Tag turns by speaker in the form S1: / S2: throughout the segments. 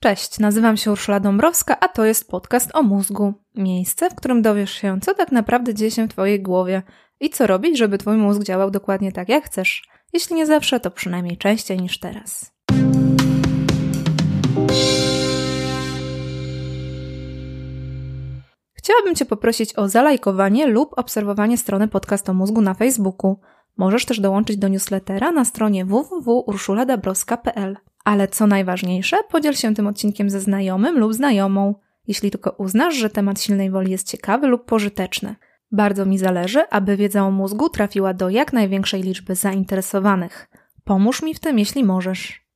S1: Cześć, nazywam się Urszula Dąbrowska, a to jest podcast o mózgu. Miejsce, w którym dowiesz się, co tak naprawdę dzieje się w Twojej głowie i co robić, żeby Twój mózg działał dokładnie tak, jak chcesz. Jeśli nie zawsze, to przynajmniej częściej niż teraz. Chciałabym Cię poprosić o zalajkowanie lub obserwowanie strony podcast o mózgu na Facebooku. Możesz też dołączyć do newslettera na stronie www.urszuladabrowska.pl. Ale co najważniejsze, podziel się tym odcinkiem ze znajomym lub znajomą, jeśli tylko uznasz, że temat silnej woli jest ciekawy lub pożyteczny. Bardzo mi zależy, aby wiedza o mózgu trafiła do jak największej liczby zainteresowanych. Pomóż mi w tym, jeśli możesz.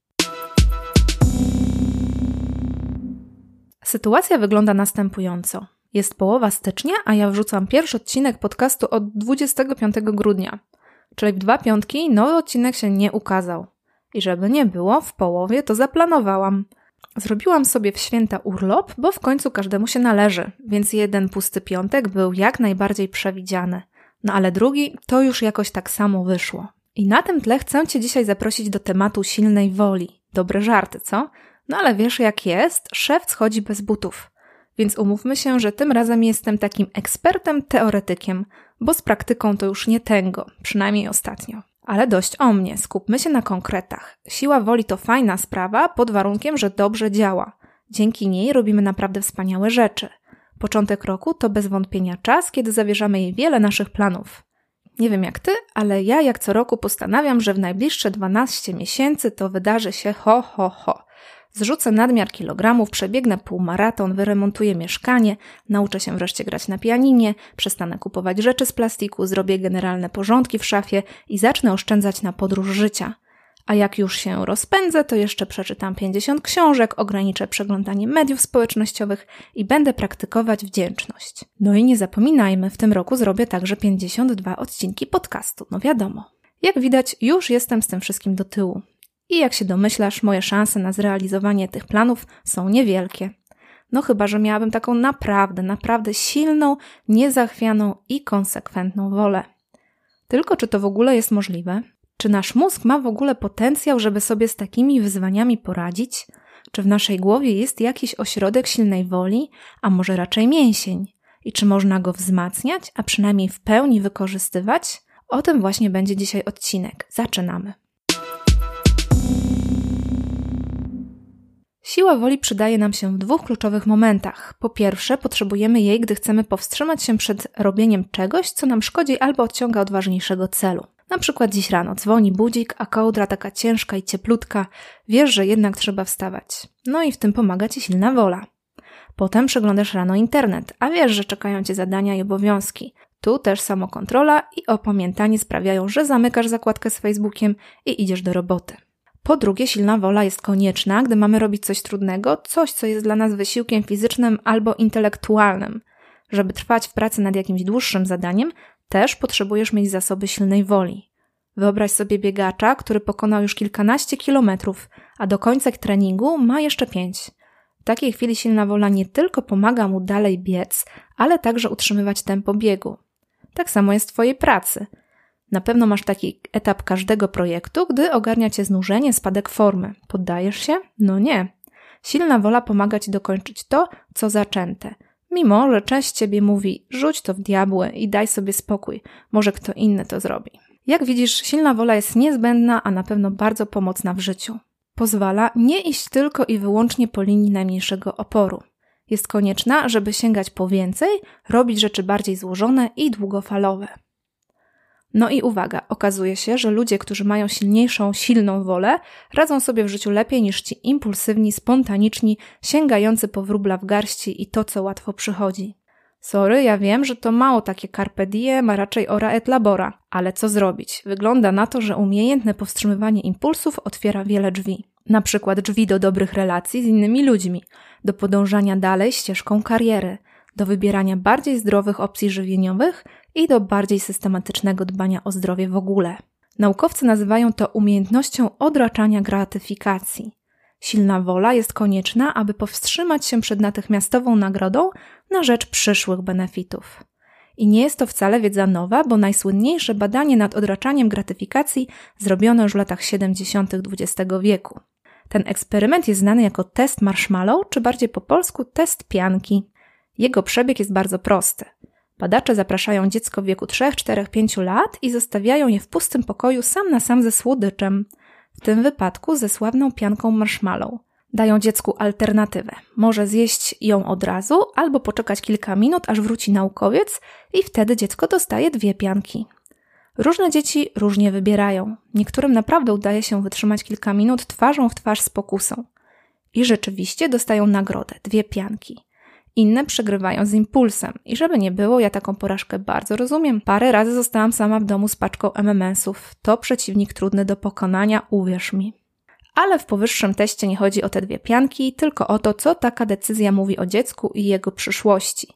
S1: Sytuacja wygląda następująco. Jest połowa stycznia, a ja wrzucam pierwszy odcinek podcastu od 25 grudnia. Czyli w dwa piątki nowy odcinek się nie ukazał. I żeby nie było, w połowie to zaplanowałam. Zrobiłam sobie w święta urlop, bo w końcu każdemu się należy, więc jeden pusty piątek był jak najbardziej przewidziany. No ale drugi to już jakoś tak samo wyszło. I na tym tle chcę Cię dzisiaj zaprosić do tematu silnej woli. Dobre żarty, co? No ale wiesz jak jest, szef schodzi bez butów. Więc umówmy się, że tym razem jestem takim ekspertem teoretykiem, bo z praktyką to już nie tęgo, przynajmniej ostatnio. Ale dość o mnie, skupmy się na konkretach. Siła woli to fajna sprawa, pod warunkiem, że dobrze działa. Dzięki niej robimy naprawdę wspaniałe rzeczy. Początek roku to bez wątpienia czas, kiedy zawierzamy jej wiele naszych planów. Nie wiem jak ty, ale ja jak co roku postanawiam, że w najbliższe 12 miesięcy to wydarzy się ho, ho, ho. Zrzucę nadmiar kilogramów, przebiegnę półmaraton, wyremontuję mieszkanie, nauczę się wreszcie grać na pianinie, przestanę kupować rzeczy z plastiku, zrobię generalne porządki w szafie i zacznę oszczędzać na podróż życia. A jak już się rozpędzę, to jeszcze przeczytam 50 książek, ograniczę przeglądanie mediów społecznościowych i będę praktykować wdzięczność. No i nie zapominajmy, w tym roku zrobię także 52 odcinki podcastu, no wiadomo. Jak widać, już jestem z tym wszystkim do tyłu. I jak się domyślasz, moje szanse na zrealizowanie tych planów są niewielkie. No chyba, że miałabym taką naprawdę, naprawdę silną, niezachwianą i konsekwentną wolę. Tylko czy to w ogóle jest możliwe? Czy nasz mózg ma w ogóle potencjał, żeby sobie z takimi wyzwaniami poradzić? Czy w naszej głowie jest jakiś ośrodek silnej woli, a może raczej mięsień? I czy można go wzmacniać, a przynajmniej w pełni wykorzystywać? O tym właśnie będzie dzisiaj odcinek. Zaczynamy. Siła woli przydaje nam się w dwóch kluczowych momentach. Po pierwsze, potrzebujemy jej, gdy chcemy powstrzymać się przed robieniem czegoś, co nam szkodzi albo odciąga od ważniejszego celu. Na przykład dziś rano dzwoni budzik, a kołdra taka ciężka i cieplutka. Wiesz, że jednak trzeba wstawać. No i w tym pomaga ci silna wola. Potem przeglądasz rano internet, a wiesz, że czekają cię zadania i obowiązki. Tu też samokontrola i opamiętanie sprawiają, że zamykasz zakładkę z Facebookiem i idziesz do roboty. Po drugie, silna wola jest konieczna, gdy mamy robić coś trudnego, coś, co jest dla nas wysiłkiem fizycznym albo intelektualnym. Żeby trwać w pracy nad jakimś dłuższym zadaniem, też potrzebujesz mieć zasoby silnej woli. Wyobraź sobie biegacza, który pokonał już kilkanaście kilometrów, a do końca treningu ma jeszcze pięć. W takiej chwili silna wola nie tylko pomaga mu dalej biec, ale także utrzymywać tempo biegu. Tak samo jest w Twojej pracy – na pewno masz taki etap każdego projektu, gdy ogarnia cię znużenie, spadek formy. Poddajesz się? No nie. Silna wola pomaga ci dokończyć to, co zaczęte. Mimo, że część ciebie mówi, rzuć to w diabły i daj sobie spokój, może kto inny to zrobi. Jak widzisz, silna wola jest niezbędna, a na pewno bardzo pomocna w życiu. Pozwala nie iść tylko i wyłącznie po linii najmniejszego oporu. Jest konieczna, żeby sięgać po więcej, robić rzeczy bardziej złożone i długofalowe. No i uwaga, okazuje się, że ludzie, którzy mają silniejszą, silną wolę, radzą sobie w życiu lepiej niż ci impulsywni, spontaniczni, sięgający po wróbla w garści i to, co łatwo przychodzi. Sorry, ja wiem, że to mało takie carpe diem, a raczej ora et labora, ale co zrobić? Wygląda na to, że umiejętne powstrzymywanie impulsów otwiera wiele drzwi. Na przykład drzwi do dobrych relacji z innymi ludźmi, do podążania dalej ścieżką kariery, do wybierania bardziej zdrowych opcji żywieniowych i do bardziej systematycznego dbania o zdrowie w ogóle. Naukowcy nazywają to umiejętnością odraczania gratyfikacji. Silna wola jest konieczna, aby powstrzymać się przed natychmiastową nagrodą na rzecz przyszłych benefitów. I nie jest to wcale wiedza nowa, bo najsłynniejsze badanie nad odraczaniem gratyfikacji zrobiono już w latach 70. XX wieku. Ten eksperyment jest znany jako test marshmallow, czy bardziej po polsku test pianki. Jego przebieg jest bardzo prosty. Badacze zapraszają dziecko w wieku 3, 4, 5 lat i zostawiają je w pustym pokoju sam na sam ze słodyczem. W tym wypadku ze sławną pianką marshmallow. Dają dziecku alternatywę. Może zjeść ją od razu, albo poczekać kilka minut, aż wróci naukowiec i wtedy dziecko dostaje dwie pianki. Różne dzieci różnie wybierają. Niektórym naprawdę udaje się wytrzymać kilka minut twarzą w twarz z pokusą. I rzeczywiście dostają nagrodę dwie pianki. Inne przegrywają z impulsem. I żeby nie było, ja taką porażkę bardzo rozumiem. Parę razy zostałam sama w domu z paczką MMS-ów. To przeciwnik trudny do pokonania, uwierz mi. Ale w powyższym teście nie chodzi o te dwie pianki, tylko o to, co taka decyzja mówi o dziecku i jego przyszłości.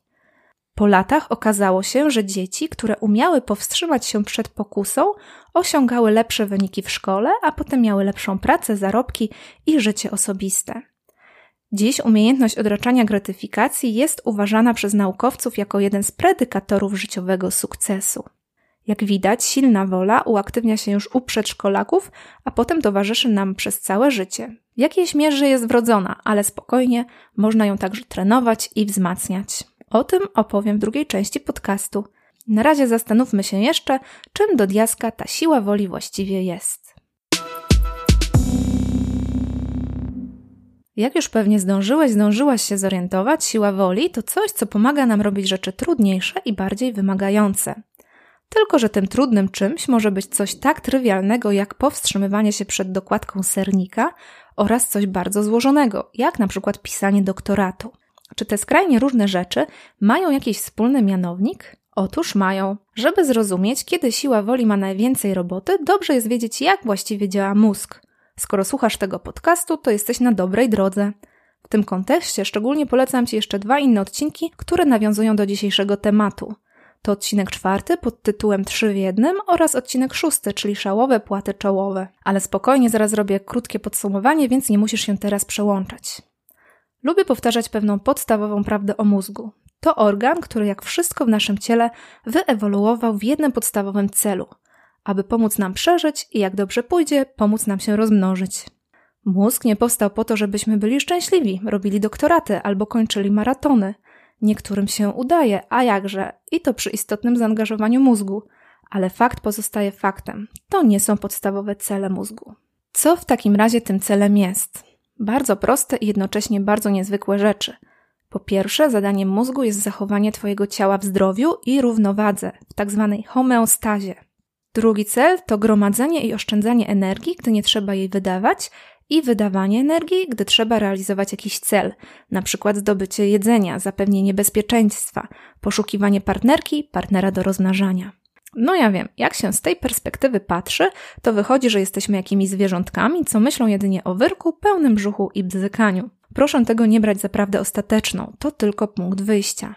S1: Po latach okazało się, że dzieci, które umiały powstrzymać się przed pokusą, osiągały lepsze wyniki w szkole, a potem miały lepszą pracę, zarobki i życie osobiste. Dziś umiejętność odraczania gratyfikacji jest uważana przez naukowców jako jeden z predykatorów życiowego sukcesu. Jak widać, silna wola uaktywnia się już u przedszkolaków, a potem towarzyszy nam przez całe życie. W jakiejś mierze jest wrodzona, ale spokojnie można ją także trenować i wzmacniać. O tym opowiem w drugiej części podcastu. Na razie zastanówmy się jeszcze, czym do diaska ta siła woli właściwie jest. Jak już pewnie zdążyłeś, zdążyłaś się zorientować, siła woli to coś, co pomaga nam robić rzeczy trudniejsze i bardziej wymagające. Tylko, że tym trudnym czymś może być coś tak trywialnego jak powstrzymywanie się przed dokładką sernika oraz coś bardzo złożonego, jak na przykład pisanie doktoratu. Czy te skrajnie różne rzeczy mają jakiś wspólny mianownik? Otóż mają. Żeby zrozumieć, kiedy siła woli ma najwięcej roboty, dobrze jest wiedzieć, jak właściwie działa mózg. Skoro słuchasz tego podcastu, to jesteś na dobrej drodze. W tym kontekście szczególnie polecam Ci jeszcze dwa inne odcinki, które nawiązują do dzisiejszego tematu. To odcinek czwarty pod tytułem Trzy w jednym oraz odcinek szósty, czyli szałowe płaty czołowe. Ale spokojnie, zaraz zrobię krótkie podsumowanie, więc nie musisz się teraz przełączać. Lubię powtarzać pewną podstawową prawdę o mózgu. To organ, który jak wszystko w naszym ciele wyewoluował w jednym podstawowym celu – aby pomóc nam przeżyć i jak dobrze pójdzie, pomóc nam się rozmnożyć. Mózg nie powstał po to, żebyśmy byli szczęśliwi, robili doktoraty albo kończyli maratony. Niektórym się udaje, a jakże, i to przy istotnym zaangażowaniu mózgu. Ale fakt pozostaje faktem. To nie są podstawowe cele mózgu. Co w takim razie tym celem jest? Bardzo proste i jednocześnie bardzo niezwykłe rzeczy. Po pierwsze, zadaniem mózgu jest zachowanie Twojego ciała w zdrowiu i równowadze, w tak zwanej homeostazie. Drugi cel to gromadzenie i oszczędzanie energii, gdy nie trzeba jej wydawać, i wydawanie energii, gdy trzeba realizować jakiś cel, na przykład zdobycie jedzenia, zapewnienie bezpieczeństwa, poszukiwanie partnerki, partnera do rozmnażania. No ja wiem, jak się z tej perspektywy patrzy, to wychodzi, że jesteśmy jakimiś zwierzątkami, co myślą jedynie o wyrku, pełnym brzuchu i bzykaniu. Proszę tego nie brać za prawdę ostateczną, to tylko punkt wyjścia.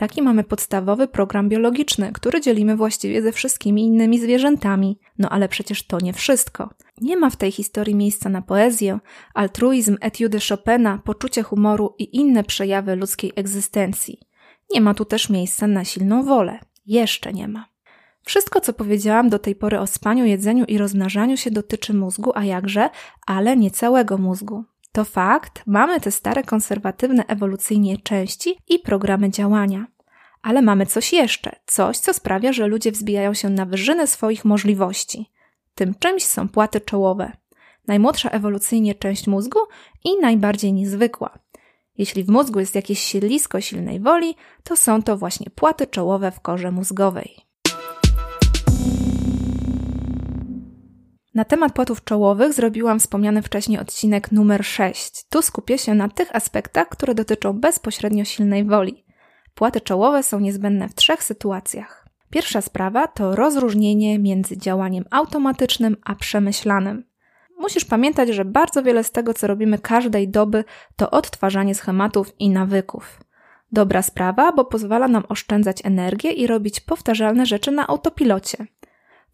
S1: Taki mamy podstawowy program biologiczny, który dzielimy właściwie ze wszystkimi innymi zwierzętami. No ale przecież to nie wszystko. Nie ma w tej historii miejsca na poezję, altruizm, etiudy Chopina, poczucie humoru i inne przejawy ludzkiej egzystencji. Nie ma tu też miejsca na silną wolę. Jeszcze nie ma. Wszystko, co powiedziałam do tej pory o spaniu, jedzeniu i rozmnażaniu się dotyczy mózgu, a jakże, ale nie całego mózgu. To fakt, mamy te stare konserwatywne ewolucyjnie części i programy działania. Ale mamy coś jeszcze, coś, co sprawia, że ludzie wzbijają się na wyżyny swoich możliwości. Tym czymś są płaty czołowe. Najmłodsza ewolucyjnie część mózgu i najbardziej niezwykła. Jeśli w mózgu jest jakieś siedlisko silnej woli, to są to właśnie płaty czołowe w korze mózgowej. Na temat płatów czołowych zrobiłam wspomniany wcześniej odcinek numer 6. Tu skupię się na tych aspektach, które dotyczą bezpośrednio silnej woli. Płaty czołowe są niezbędne w trzech sytuacjach. Pierwsza sprawa to rozróżnienie między działaniem automatycznym a przemyślanym. Musisz pamiętać, że bardzo wiele z tego, co robimy każdej doby, to odtwarzanie schematów i nawyków. Dobra sprawa, bo pozwala nam oszczędzać energię i robić powtarzalne rzeczy na autopilocie.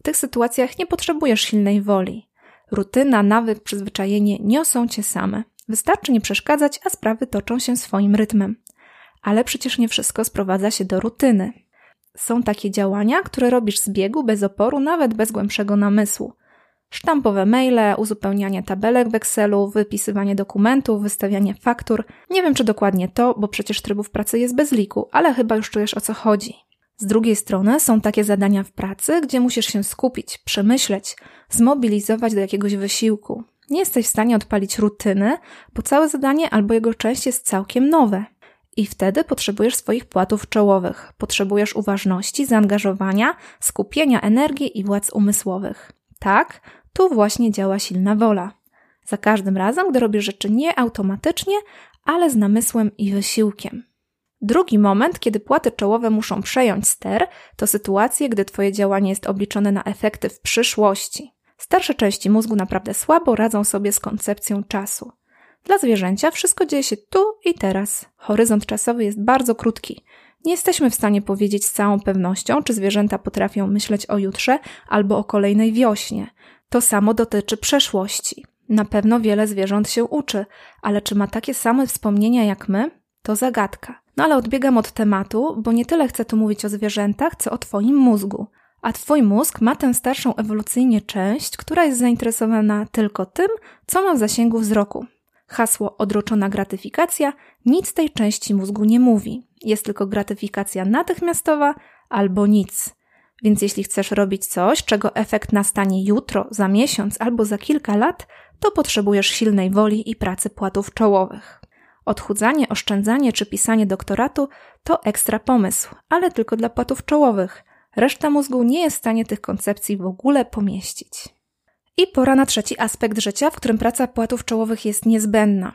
S1: Tych sytuacjach nie potrzebujesz silnej woli. Rutyna, nawyk, przyzwyczajenie niosą cię same. Wystarczy nie przeszkadzać, a sprawy toczą się swoim rytmem. Ale przecież nie wszystko sprowadza się do rutyny. Są takie działania, które robisz z biegu, bez oporu, nawet bez głębszego namysłu. Sztampowe maile, uzupełnianie tabelek w Excelu, wypisywanie dokumentów, wystawianie faktur. Nie wiem, czy dokładnie to, bo przecież trybów pracy jest bez liku, ale chyba już czujesz o co chodzi. Z drugiej strony są takie zadania w pracy, gdzie musisz się skupić, przemyśleć, zmobilizować do jakiegoś wysiłku. Nie jesteś w stanie odpalić rutyny, bo całe zadanie albo jego część jest całkiem nowe. I wtedy potrzebujesz swoich płatów czołowych, potrzebujesz uważności, zaangażowania, skupienia energii i władz umysłowych. Tak, tu właśnie działa silna wola. Za każdym razem, gdy robisz rzeczy nie automatycznie, ale z namysłem i wysiłkiem. Drugi moment, kiedy płaty czołowe muszą przejąć ster, to sytuacje, gdy Twoje działanie jest obliczone na efekty w przyszłości. Starsze części mózgu naprawdę słabo radzą sobie z koncepcją czasu. Dla zwierzęcia wszystko dzieje się tu i teraz. Horyzont czasowy jest bardzo krótki. Nie jesteśmy w stanie powiedzieć z całą pewnością, czy zwierzęta potrafią myśleć o jutrze albo o kolejnej wiośnie. To samo dotyczy przeszłości. Na pewno wiele zwierząt się uczy, ale czy ma takie same wspomnienia jak my? To zagadka. No ale odbiegam od tematu, bo nie tyle chcę tu mówić o zwierzętach, co o Twoim mózgu. A Twój mózg ma tę starszą ewolucyjnie część, która jest zainteresowana tylko tym, co ma w zasięgu wzroku. Hasło odroczona gratyfikacja nic tej części mózgu nie mówi. Jest tylko gratyfikacja natychmiastowa albo nic. Więc jeśli chcesz robić coś, czego efekt nastanie jutro, za miesiąc albo za kilka lat, to potrzebujesz silnej woli i pracy płatów czołowych. Odchudzanie, oszczędzanie czy pisanie doktoratu to ekstra pomysł, ale tylko dla płatów czołowych. Reszta mózgu nie jest w stanie tych koncepcji w ogóle pomieścić. I pora na trzeci aspekt życia, w którym praca płatów czołowych jest niezbędna.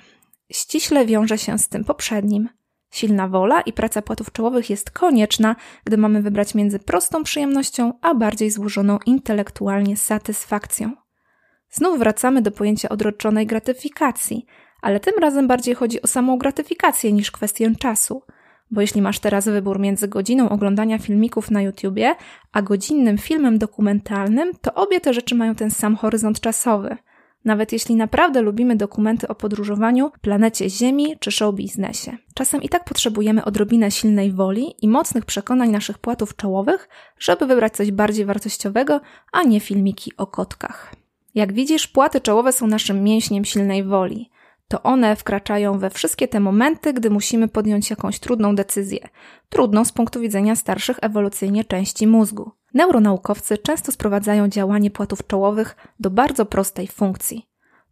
S1: Ściśle wiąże się z tym poprzednim. Silna wola i praca płatów czołowych jest konieczna, gdy mamy wybrać między prostą przyjemnością a bardziej złożoną intelektualnie satysfakcją. Znów wracamy do pojęcia odroczonej gratyfikacji, ale tym razem bardziej chodzi o samą gratyfikację niż kwestię czasu – bo jeśli masz teraz wybór między godziną oglądania filmików na YouTubie, a godzinnym filmem dokumentalnym, to obie te rzeczy mają ten sam horyzont czasowy. Nawet jeśli naprawdę lubimy dokumenty o podróżowaniu, planecie Ziemi czy show biznesie. Czasem i tak potrzebujemy odrobinę silnej woli i mocnych przekonań naszych płatów czołowych, żeby wybrać coś bardziej wartościowego, a nie filmiki o kotkach. Jak widzisz, płaty czołowe są naszym mięśniem silnej woli to one wkraczają we wszystkie te momenty, gdy musimy podjąć jakąś trudną decyzję. Trudną z punktu widzenia starszych ewolucyjnie części mózgu. Neuronaukowcy często sprowadzają działanie płatów czołowych do bardzo prostej funkcji.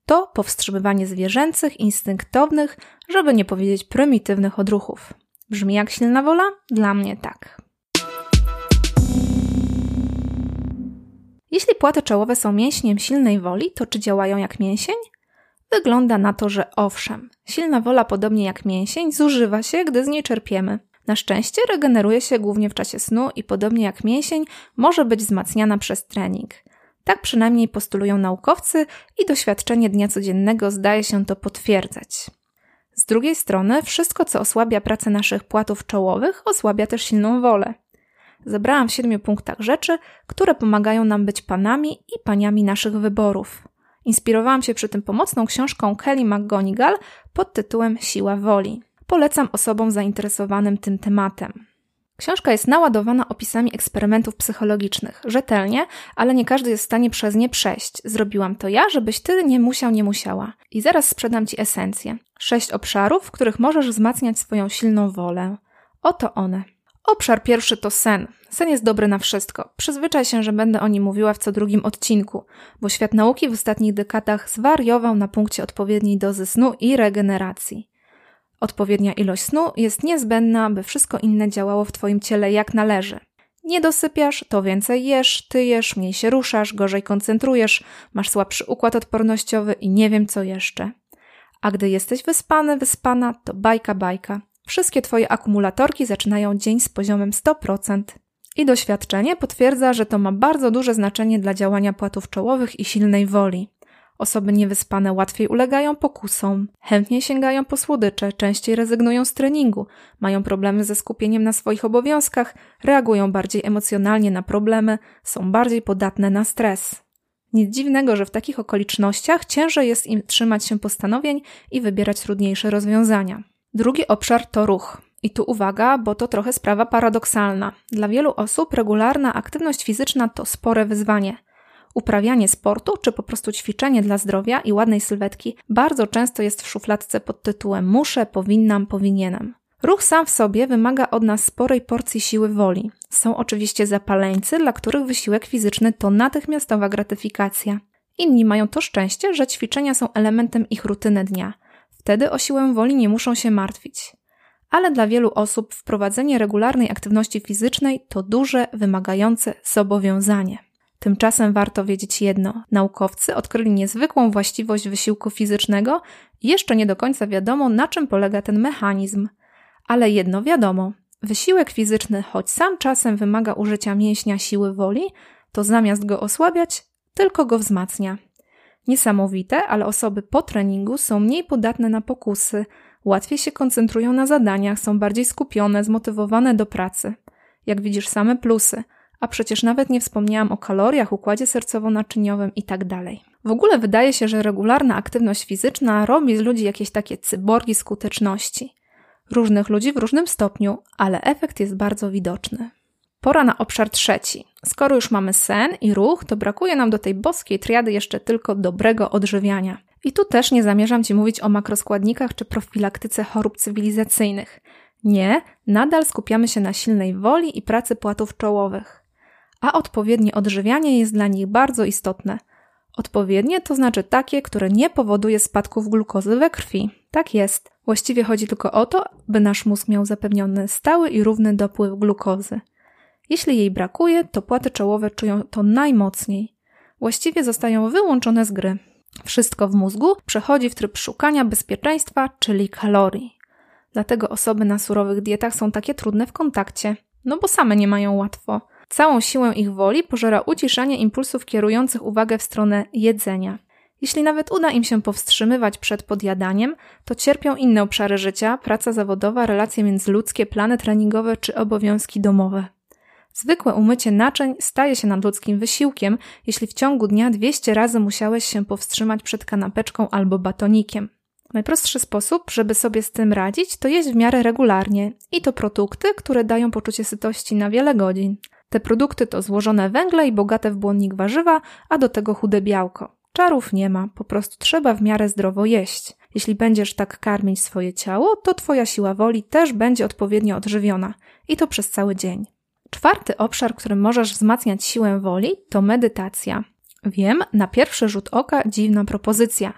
S1: To powstrzymywanie zwierzęcych, instynktownych, żeby nie powiedzieć prymitywnych odruchów. Brzmi jak silna wola? Dla mnie tak. Jeśli płaty czołowe są mięśniem silnej woli, to czy działają jak mięsień? Wygląda na to, że owszem, silna wola, podobnie jak mięsień, zużywa się, gdy z niej czerpiemy. Na szczęście regeneruje się głównie w czasie snu i podobnie jak mięsień, może być wzmacniana przez trening. Tak przynajmniej postulują naukowcy i doświadczenie dnia codziennego zdaje się to potwierdzać. Z drugiej strony, wszystko, co osłabia pracę naszych płatów czołowych, osłabia też silną wolę. Zebrałam w siedmiu punktach rzeczy, które pomagają nam być panami i paniami naszych wyborów. Inspirowałam się przy tym pomocną książką Kelly McGonigal pod tytułem Siła woli. Polecam osobom zainteresowanym tym tematem. Książka jest naładowana opisami eksperymentów psychologicznych. Rzetelnie, ale nie każdy jest w stanie przez nie przejść. Zrobiłam to ja, żebyś ty nie musiał, nie musiała. I zaraz sprzedam ci esencję. Sześć obszarów, w których możesz wzmacniać swoją silną wolę. Oto one. Obszar pierwszy to sen. Sen jest dobry na wszystko. Przyzwyczaj się, że będę o nim mówiła w co drugim odcinku, bo świat nauki w ostatnich dekadach zwariował na punkcie odpowiedniej dozy snu i regeneracji. Odpowiednia ilość snu jest niezbędna, by wszystko inne działało w Twoim ciele jak należy. Nie dosypiasz, to więcej jesz, tyjesz, mniej się ruszasz, gorzej koncentrujesz, masz słabszy układ odpornościowy i nie wiem co jeszcze. A gdy jesteś wyspany, wyspana, to bajka, bajka. Wszystkie Twoje akumulatorki zaczynają dzień z poziomem 100%. I doświadczenie potwierdza, że to ma bardzo duże znaczenie dla działania płatów czołowych i silnej woli. Osoby niewyspane łatwiej ulegają pokusom, chętnie sięgają po słodycze, częściej rezygnują z treningu, mają problemy ze skupieniem na swoich obowiązkach, reagują bardziej emocjonalnie na problemy, są bardziej podatne na stres. Nic dziwnego, że w takich okolicznościach ciężej jest im trzymać się postanowień i wybierać trudniejsze rozwiązania. Drugi obszar to ruch. I tu uwaga, bo to trochę sprawa paradoksalna. Dla wielu osób regularna aktywność fizyczna to spore wyzwanie. Uprawianie sportu, czy po prostu ćwiczenie dla zdrowia i ładnej sylwetki bardzo często jest w szufladce pod tytułem muszę, powinnam, powinienem. Ruch sam w sobie wymaga od nas sporej porcji siły woli. Są oczywiście zapaleńcy, dla których wysiłek fizyczny to natychmiastowa gratyfikacja. Inni mają to szczęście, że ćwiczenia są elementem ich rutyny dnia. Wtedy o siłę woli nie muszą się martwić. Ale dla wielu osób wprowadzenie regularnej aktywności fizycznej to duże, wymagające zobowiązanie. Tymczasem warto wiedzieć jedno: naukowcy odkryli niezwykłą właściwość wysiłku fizycznego jeszcze nie do końca wiadomo, na czym polega ten mechanizm. Ale jedno wiadomo: wysiłek fizyczny, choć sam czasem wymaga użycia mięśnia siły woli, to zamiast go osłabiać, tylko go wzmacnia. Niesamowite, ale osoby po treningu są mniej podatne na pokusy, łatwiej się koncentrują na zadaniach, są bardziej skupione, zmotywowane do pracy. Jak widzisz, same plusy, a przecież nawet nie wspomniałam o kaloriach, układzie sercowo-naczyniowym itd. Tak w ogóle wydaje się, że regularna aktywność fizyczna robi z ludzi jakieś takie cyborgi skuteczności. Różnych ludzi w różnym stopniu, ale efekt jest bardzo widoczny. Pora na obszar trzeci. Skoro już mamy sen i ruch, to brakuje nam do tej boskiej triady jeszcze tylko dobrego odżywiania. I tu też nie zamierzam Ci mówić o makroskładnikach czy profilaktyce chorób cywilizacyjnych. Nie, nadal skupiamy się na silnej woli i pracy płatów czołowych. A odpowiednie odżywianie jest dla nich bardzo istotne. Odpowiednie to znaczy takie, które nie powoduje spadków glukozy we krwi. Tak jest. Właściwie chodzi tylko o to, by nasz mózg miał zapewniony stały i równy dopływ glukozy. Jeśli jej brakuje, to płaty czołowe czują to najmocniej. Właściwie zostają wyłączone z gry. Wszystko w mózgu przechodzi w tryb szukania bezpieczeństwa, czyli kalorii. Dlatego osoby na surowych dietach są takie trudne w kontakcie, no bo same nie mają łatwo. Całą siłę ich woli pożera uciszanie impulsów kierujących uwagę w stronę jedzenia. Jeśli nawet uda im się powstrzymywać przed podjadaniem, to cierpią inne obszary życia, praca zawodowa, relacje międzyludzkie, plany treningowe czy obowiązki domowe. Zwykłe umycie naczyń staje się nadludzkim wysiłkiem, jeśli w ciągu dnia 200 razy musiałeś się powstrzymać przed kanapeczką albo batonikiem. Najprostszy sposób, żeby sobie z tym radzić, to jeść w miarę regularnie i to produkty, które dają poczucie sytości na wiele godzin. Te produkty to złożone węgle i bogate w błonnik warzywa, a do tego chude białko. Czarów nie ma, po prostu trzeba w miarę zdrowo jeść. Jeśli będziesz tak karmić swoje ciało, to twoja siła woli też będzie odpowiednio odżywiona i to przez cały dzień. Czwarty obszar, którym możesz wzmacniać siłę woli, to medytacja. Wiem, na pierwszy rzut oka dziwna propozycja.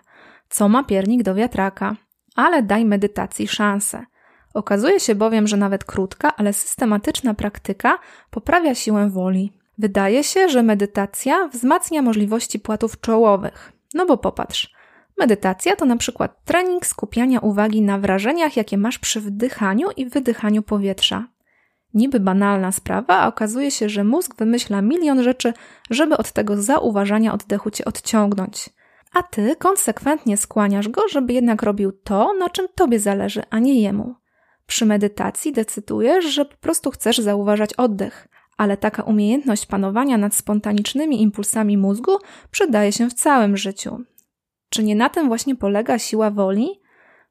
S1: Co ma piernik do wiatraka? Ale daj medytacji szansę. Okazuje się bowiem, że nawet krótka, ale systematyczna praktyka poprawia siłę woli. Wydaje się, że medytacja wzmacnia możliwości płatów czołowych. No bo popatrz. Medytacja to na przykład trening skupiania uwagi na wrażeniach, jakie masz przy wdychaniu i wydychaniu powietrza. Niby banalna sprawa, a okazuje się, że mózg wymyśla milion rzeczy, żeby od tego zauważania oddechu cię odciągnąć. A ty konsekwentnie skłaniasz go, żeby jednak robił to, na czym tobie zależy, a nie jemu. Przy medytacji decydujesz, że po prostu chcesz zauważać oddech, ale taka umiejętność panowania nad spontanicznymi impulsami mózgu przydaje się w całym życiu. Czy nie na tym właśnie polega siła woli?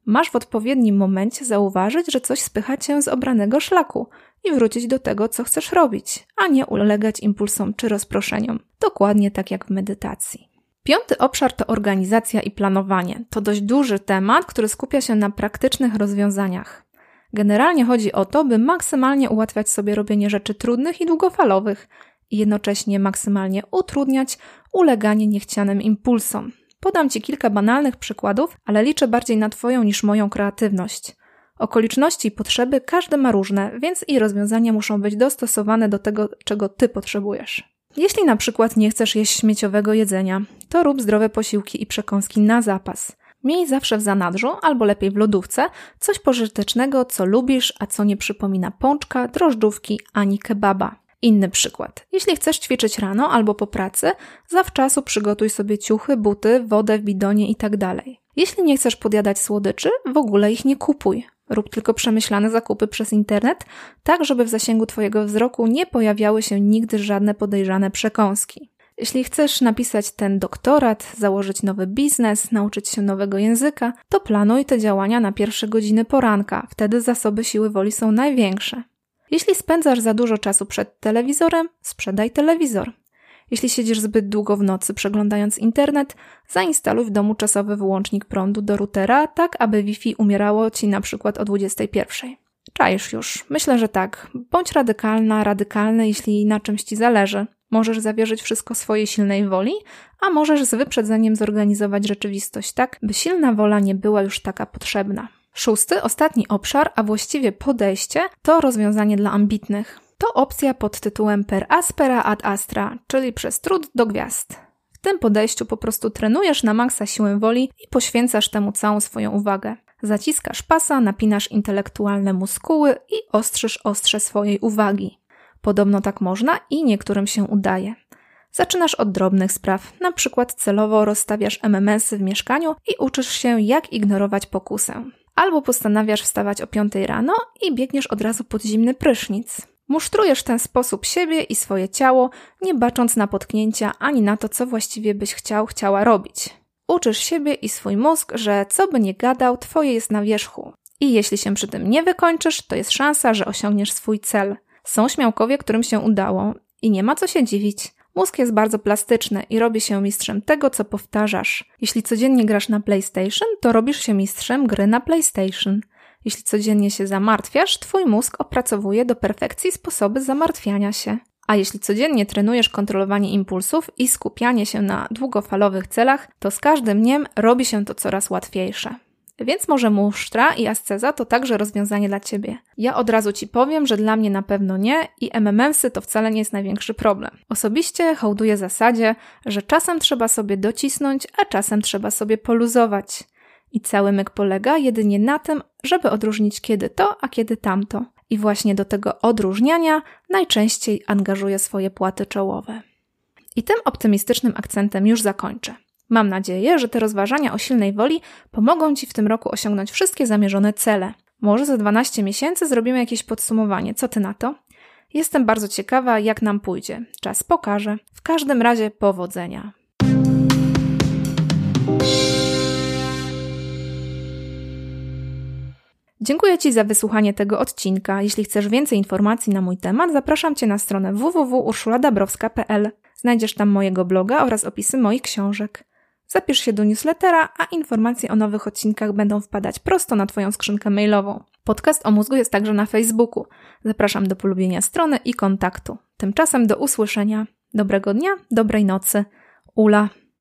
S1: Masz w odpowiednim momencie zauważyć, że coś spycha cię z obranego szlaku i wrócić do tego, co chcesz robić, a nie ulegać impulsom czy rozproszeniom. Dokładnie tak jak w medytacji. Piąty obszar to organizacja i planowanie. To dość duży temat, który skupia się na praktycznych rozwiązaniach. Generalnie chodzi o to, by maksymalnie ułatwiać sobie robienie rzeczy trudnych i długofalowych i jednocześnie maksymalnie utrudniać uleganie niechcianym impulsom. Podam Ci kilka banalnych przykładów, ale liczę bardziej na Twoją niż moją kreatywność. Okoliczności i potrzeby każdy ma różne, więc i rozwiązania muszą być dostosowane do tego, czego Ty potrzebujesz. Jeśli na przykład nie chcesz jeść śmieciowego jedzenia, to rób zdrowe posiłki i przekąski na zapas. Miej zawsze w zanadrzu, albo lepiej w lodówce, coś pożytecznego, co lubisz, a co nie przypomina pączka, drożdżówki ani kebaba. Inny przykład. Jeśli chcesz ćwiczyć rano albo po pracy, zawczasu przygotuj sobie ciuchy, buty, wodę w bidonie itd. Tak Jeśli nie chcesz podjadać słodyczy, w ogóle ich nie kupuj. Rób tylko przemyślane zakupy przez internet, tak żeby w zasięgu Twojego wzroku nie pojawiały się nigdy żadne podejrzane przekąski. Jeśli chcesz napisać ten doktorat, założyć nowy biznes, nauczyć się nowego języka, to planuj te działania na pierwsze godziny poranka, wtedy zasoby siły woli są największe. Jeśli spędzasz za dużo czasu przed telewizorem, sprzedaj telewizor. Jeśli siedzisz zbyt długo w nocy przeglądając internet, zainstaluj w domu czasowy wyłącznik prądu do routera, tak aby Wi-Fi umierało ci na przykład o 21. Czaisz już. Myślę, że tak. Bądź radykalna, radykalny, jeśli na czymś ci zależy. Możesz zawierzyć wszystko swojej silnej woli, a możesz z wyprzedzeniem zorganizować rzeczywistość tak, by silna wola nie była już taka potrzebna. Szósty, ostatni obszar, a właściwie podejście, to rozwiązanie dla ambitnych. To opcja pod tytułem per aspera ad astra, czyli przez trud do gwiazd. W tym podejściu po prostu trenujesz na maksa siłę woli i poświęcasz temu całą swoją uwagę. Zaciskasz pasa, napinasz intelektualne muskuły i ostrzysz ostrze swojej uwagi. Podobno tak można i niektórym się udaje. Zaczynasz od drobnych spraw, na przykład celowo rozstawiasz MMS-y w mieszkaniu i uczysz się, jak ignorować pokusę. Albo postanawiasz wstawać o 5 rano i biegniesz od razu pod zimny prysznic. Musztrujesz w ten sposób siebie i swoje ciało, nie bacząc na potknięcia ani na to, co właściwie byś chciał, chciała robić. Uczysz siebie i swój mózg, że co by nie gadał, twoje jest na wierzchu. I jeśli się przy tym nie wykończysz, to jest szansa, że osiągniesz swój cel. Są śmiałkowie, którym się udało i nie ma co się dziwić. Mózg jest bardzo plastyczny i robi się mistrzem tego, co powtarzasz. Jeśli codziennie grasz na PlayStation, to robisz się mistrzem gry na PlayStation. Jeśli codziennie się zamartwiasz, twój mózg opracowuje do perfekcji sposoby zamartwiania się. A jeśli codziennie trenujesz kontrolowanie impulsów i skupianie się na długofalowych celach, to z każdym dniem robi się to coraz łatwiejsze. Więc może musztra i asceza to także rozwiązanie dla ciebie. Ja od razu ci powiem, że dla mnie na pewno nie i MMMsy to wcale nie jest największy problem. Osobiście hołduję zasadzie, że czasem trzeba sobie docisnąć, a czasem trzeba sobie poluzować. I cały myk polega jedynie na tym, żeby odróżnić kiedy to, a kiedy tamto. I właśnie do tego odróżniania najczęściej angażuję swoje płaty czołowe. I tym optymistycznym akcentem już zakończę. Mam nadzieję, że te rozważania o silnej woli pomogą Ci w tym roku osiągnąć wszystkie zamierzone cele. Może za 12 miesięcy zrobimy jakieś podsumowanie. Co Ty na to? Jestem bardzo ciekawa, jak nam pójdzie. Czas pokaże. W każdym razie powodzenia. Dziękuję Ci za wysłuchanie tego odcinka. Jeśli chcesz więcej informacji na mój temat, zapraszam Cię na stronę www.urszuladabrowska.pl. Znajdziesz tam mojego bloga oraz opisy moich książek. Zapisz się do newslettera, a informacje o nowych odcinkach będą wpadać prosto na Twoją skrzynkę mailową. Podcast o mózgu jest także na Facebooku. Zapraszam do polubienia strony i kontaktu. Tymczasem do usłyszenia. Dobrego dnia, dobrej nocy. Ula.